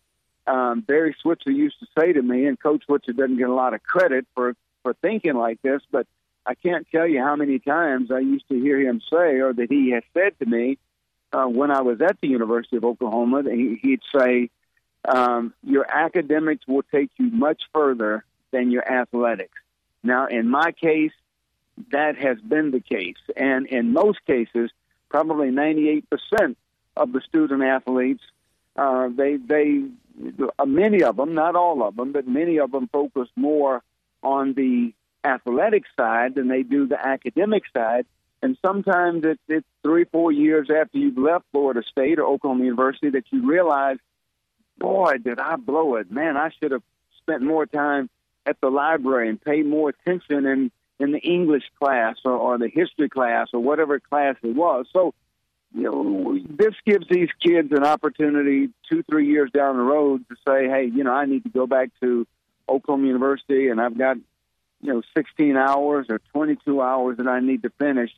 um, Barry Switzer used to say to me, and Coach Switzer doesn't get a lot of credit for for thinking like this, but I can't tell you how many times I used to hear him say, or that he has said to me, uh, when I was at the University of Oklahoma, he, he'd say, um, "Your academics will take you much further than your athletics." Now, in my case, that has been the case, and in most cases, probably 98% of the student athletes, uh, they they uh, many of them, not all of them, but many of them focus more on the athletic side than they do the academic side. And sometimes it's, it's three, four years after you've left Florida State or Oklahoma University that you realize, boy, did I blow it. Man, I should have spent more time at the library and pay more attention in, in the English class or, or the history class or whatever class it was. So, you know, this gives these kids an opportunity two, three years down the road to say, hey, you know, I need to go back to Oklahoma University and I've got, you know, 16 hours or 22 hours that I need to finish.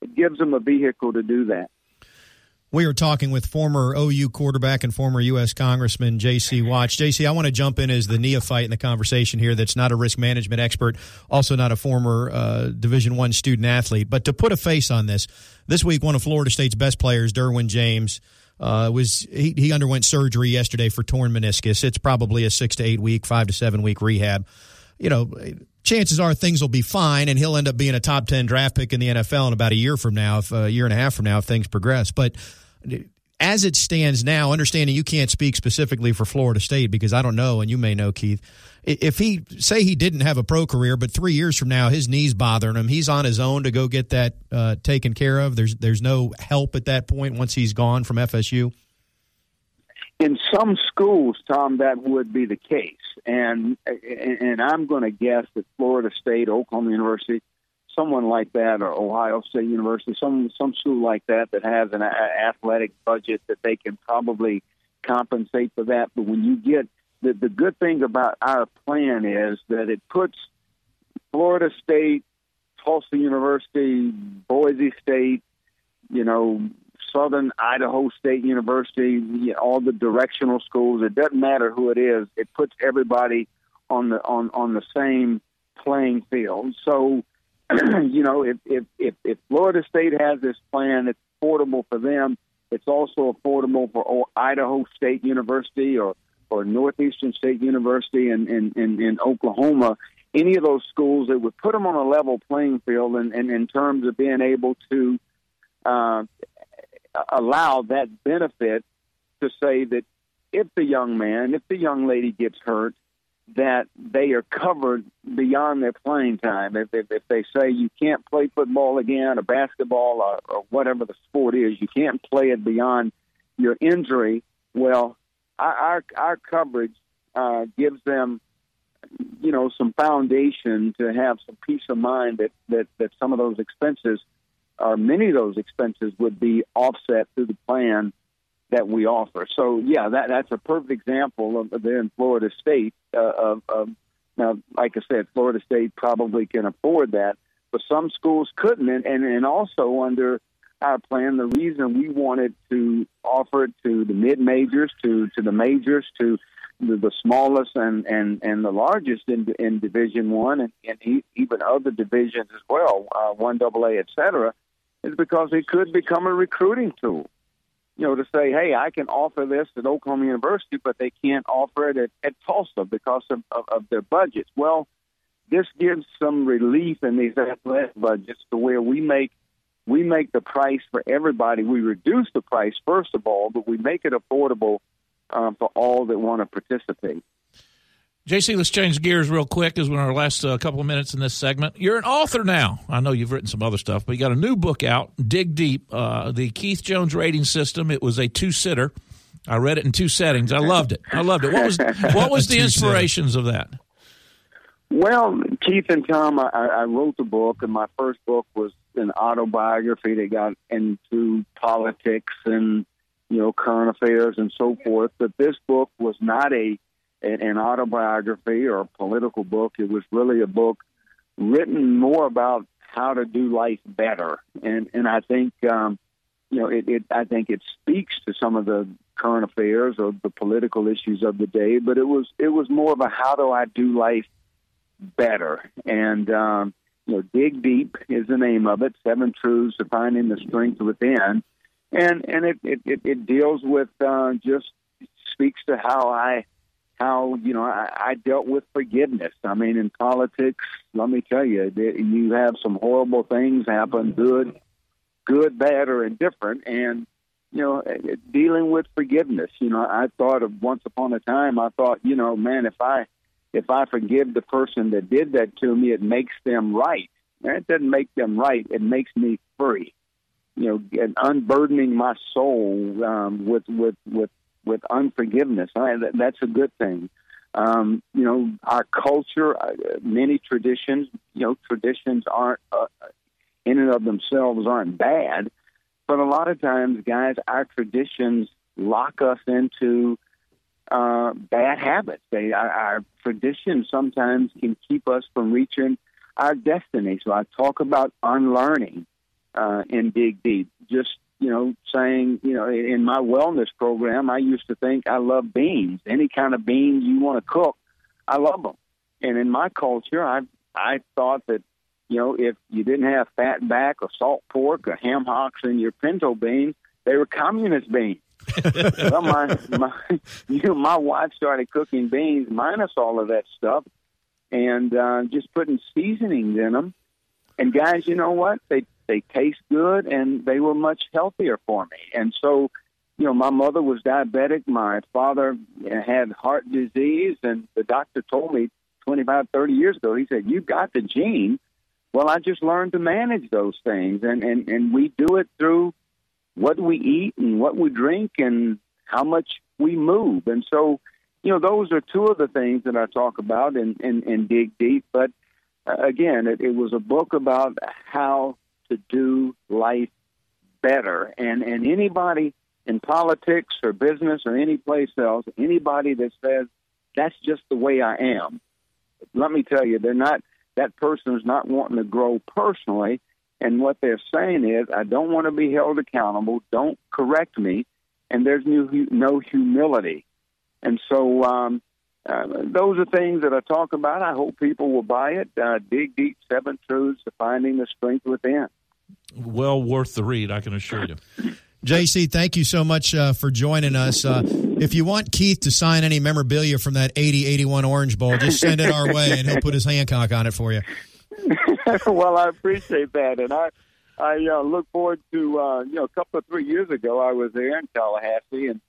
It gives them a vehicle to do that. We are talking with former OU quarterback and former U.S. Congressman J.C. Watts. J.C., I want to jump in as the neophyte in the conversation here. That's not a risk management expert, also not a former uh, Division One student athlete. But to put a face on this, this week one of Florida State's best players, Derwin James, uh, was he, he underwent surgery yesterday for torn meniscus. It's probably a six to eight week, five to seven week rehab. You know, chances are things will be fine, and he'll end up being a top ten draft pick in the NFL in about a year from now, if a year and a half from now, if things progress. But as it stands now, understanding you can't speak specifically for Florida State because I don't know, and you may know, Keith. If he say he didn't have a pro career, but three years from now his knees bothering him, he's on his own to go get that uh, taken care of. There's there's no help at that point once he's gone from FSU. In some schools, Tom, that would be the case, and and I'm going to guess that Florida State, Oklahoma University, someone like that, or Ohio State University, some some school like that that has an athletic budget that they can probably compensate for that. But when you get the the good thing about our plan is that it puts Florida State, Tulsa University, Boise State, you know, Southern Idaho State University, all the directional schools. It doesn't matter who it is. It puts everybody on the on on the same playing field. So you know, if, if, if, if Florida State has this plan, it's affordable for them. It's also affordable for Idaho State University or, or Northeastern State University in, in, in, in Oklahoma. Any of those schools, it would put them on a level playing field in, in, in terms of being able to uh, allow that benefit to say that if the young man, if the young lady gets hurt, that they are covered beyond their playing time. If, if, if they say you can't play football again or basketball or, or whatever the sport is, you can't play it beyond your injury. Well, our our, our coverage uh, gives them, you know, some foundation to have some peace of mind that that that some of those expenses, or many of those expenses, would be offset through the plan that we offer. So yeah, that that's a perfect example of there in Florida State. Uh, of, of now, like I said, Florida State probably can afford that, but some schools couldn't, and and, and also under our plan, the reason we wanted to offer it to the mid majors, to to the majors, to the, the smallest and, and, and the largest in, in Division One and, and even other divisions as well, uh, one double A, et cetera, is because it could become a recruiting tool you know, to say, hey, I can offer this at Oklahoma University, but they can't offer it at, at Tulsa because of, of, of their budgets. Well, this gives some relief in these athletic budgets to where we make we make the price for everybody. We reduce the price first of all, but we make it affordable uh, for all that want to participate. JC, let's change gears real quick as we're in our last uh, couple of minutes in this segment. You're an author now. I know you've written some other stuff, but you got a new book out, Dig Deep, uh, the Keith Jones rating system. It was a two sitter. I read it in two settings. I loved it. I loved it. What was what was the inspirations of that? Well, Keith and Tom, I, I wrote the book, and my first book was an autobiography that got into politics and you know current affairs and so forth. But this book was not a an autobiography or a political book. It was really a book written more about how to do life better. And and I think um, you know, it, it I think it speaks to some of the current affairs or the political issues of the day, but it was it was more of a how do I do life better and. um you know, dig deep is the name of it. Seven truths to finding the strength within, and and it it, it, it deals with uh, just speaks to how I how you know I, I dealt with forgiveness. I mean, in politics, let me tell you, you have some horrible things happen, good, good, bad, or indifferent, and you know, dealing with forgiveness. You know, I thought of once upon a time. I thought, you know, man, if I if I forgive the person that did that to me, it makes them right. It doesn't make them right. It makes me free. You know, unburdening my soul um, with with with with unforgiveness. I, that, that's a good thing. Um, you know, our culture, uh, many traditions. You know, traditions aren't uh, in and of themselves aren't bad, but a lot of times, guys, our traditions lock us into uh, bad habits. They, our, our traditions sometimes can keep us from reaching our destiny. So I talk about unlearning uh, in Dig Deep. Just you know, saying you know, in my wellness program, I used to think I love beans. Any kind of beans you want to cook, I love them. And in my culture, I I thought that you know, if you didn't have fat back or salt pork or ham hocks in your pinto beans, they were communist beans well, my my you know, my wife started cooking beans minus all of that stuff, and uh, just putting seasonings in them. And guys, you know what? They they taste good, and they were much healthier for me. And so, you know, my mother was diabetic. My father had heart disease, and the doctor told me 25, 30 years ago. He said, "You've got the gene." Well, I just learned to manage those things, and and and we do it through what we eat and what we drink and how much we move. And so, you know, those are two of the things that I talk about and and, and dig deep. But uh, again, it, it was a book about how to do life better. And and anybody in politics or business or any place else, anybody that says that's just the way I am, let me tell you, they're not. That person is not wanting to grow personally and what they're saying is, I don't want to be held accountable. Don't correct me. And there's no, no humility. And so um, uh, those are things that I talk about. I hope people will buy it. Uh, dig deep, seven truths to finding the strength within. Well worth the read, I can assure you. JC, thank you so much uh, for joining us. Uh, if you want Keith to sign any memorabilia from that 80 81 Orange Bowl, just send it our way and he'll put his Hancock on it for you. well, I appreciate that, and I I uh, look forward to uh, you know a couple of three years ago I was there in Tallahassee and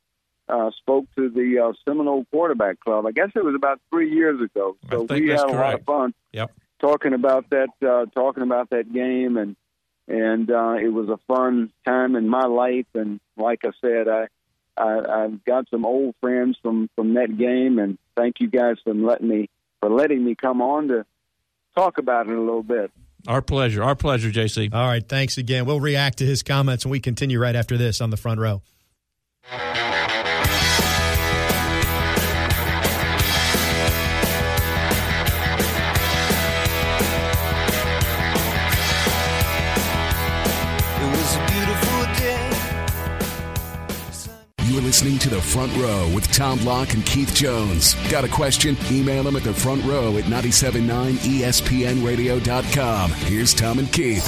uh, spoke to the uh, Seminole Quarterback Club. I guess it was about three years ago. So we had a correct. lot of fun. Yep. Talking about that, uh, talking about that game, and and uh, it was a fun time in my life. And like I said, I, I I've got some old friends from from that game, and thank you guys for letting me for letting me come on to talk about it a little bit. Our pleasure. Our pleasure, JC. All right. Thanks again. We'll react to his comments and we continue right after this on the front row. You're listening to The Front Row with Tom Block and Keith Jones. Got a question? Email them at the front row at 979ESPNradio.com. Here's Tom and Keith.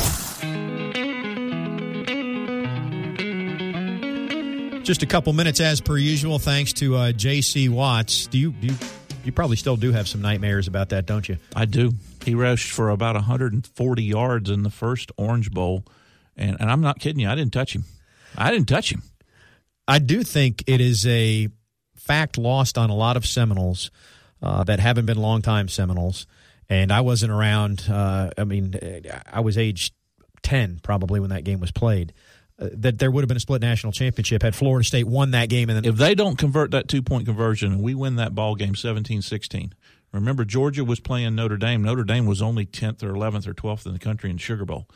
Just a couple minutes as per usual, thanks to uh, J.C. Watts. Do you, do you, you probably still do have some nightmares about that, don't you? I do. He rushed for about 140 yards in the first Orange Bowl, and, and I'm not kidding you. I didn't touch him. I didn't touch him. I do think it is a fact lost on a lot of Seminoles uh, that haven't been longtime Seminoles. And I wasn't around. Uh, I mean, I was age 10 probably when that game was played. Uh, that there would have been a split national championship had Florida State won that game. And then if they don't convert that two point conversion and we win that ball game 17 16, remember Georgia was playing Notre Dame. Notre Dame was only 10th or 11th or 12th in the country in Sugar Bowl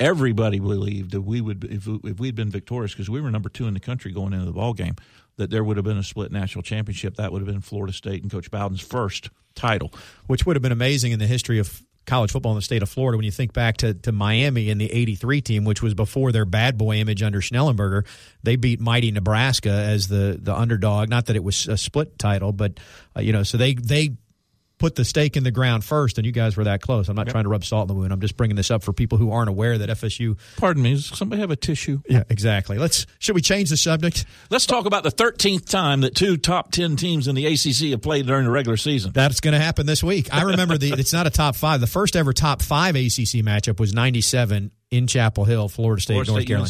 everybody believed that we would, if, if we'd been victorious, because we were number two in the country going into the ball game, that there would have been a split national championship. That would have been Florida State and Coach Bowden's first title, which would have been amazing in the history of college football in the state of Florida. When you think back to, to Miami and the '83 team, which was before their bad boy image under Schnellenberger, they beat mighty Nebraska as the the underdog. Not that it was a split title, but uh, you know, so they they put the stake in the ground first, and you guys were that close. I'm not yep. trying to rub salt in the wound. I'm just bringing this up for people who aren't aware that FSU. Pardon me. Does somebody have a tissue? Yeah, exactly. Let's. Should we change the subject? Let's talk about the 13th time that two top 10 teams in the ACC have played during the regular season. That's going to happen this week. I remember the. It's not a top five. The first ever top five ACC matchup was '97 in Chapel Hill, Florida State, Florida North State, Carolina.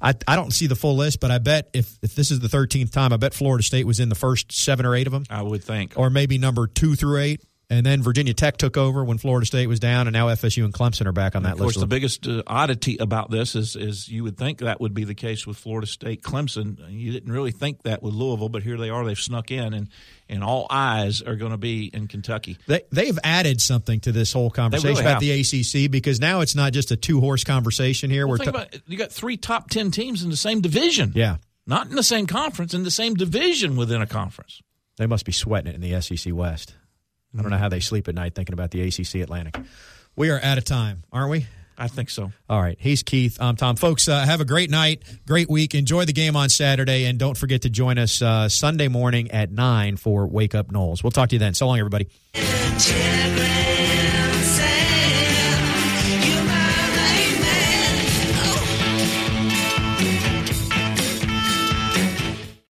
I, I don't see the full list, but I bet if, if this is the 13th time, I bet Florida State was in the first seven or eight of them. I would think. Or maybe number two through eight and then Virginia Tech took over when Florida State was down, and now FSU and Clemson are back on that list. Of course, list. the biggest uh, oddity about this is, is you would think that would be the case with Florida State, Clemson. You didn't really think that with Louisville, but here they are. They've snuck in, and and all eyes are going to be in Kentucky. They they've added something to this whole conversation really about the ACC because now it's not just a two horse conversation here. Well, We're you got three top ten teams in the same division. Yeah, not in the same conference, in the same division within a conference. They must be sweating it in the SEC West. I don't know how they sleep at night thinking about the ACC Atlantic. We are out of time, aren't we? I think so. All right. He's Keith. I'm Tom. Folks, uh, have a great night, great week. Enjoy the game on Saturday, and don't forget to join us uh, Sunday morning at 9 for Wake Up Noles. We'll talk to you then. So long, everybody.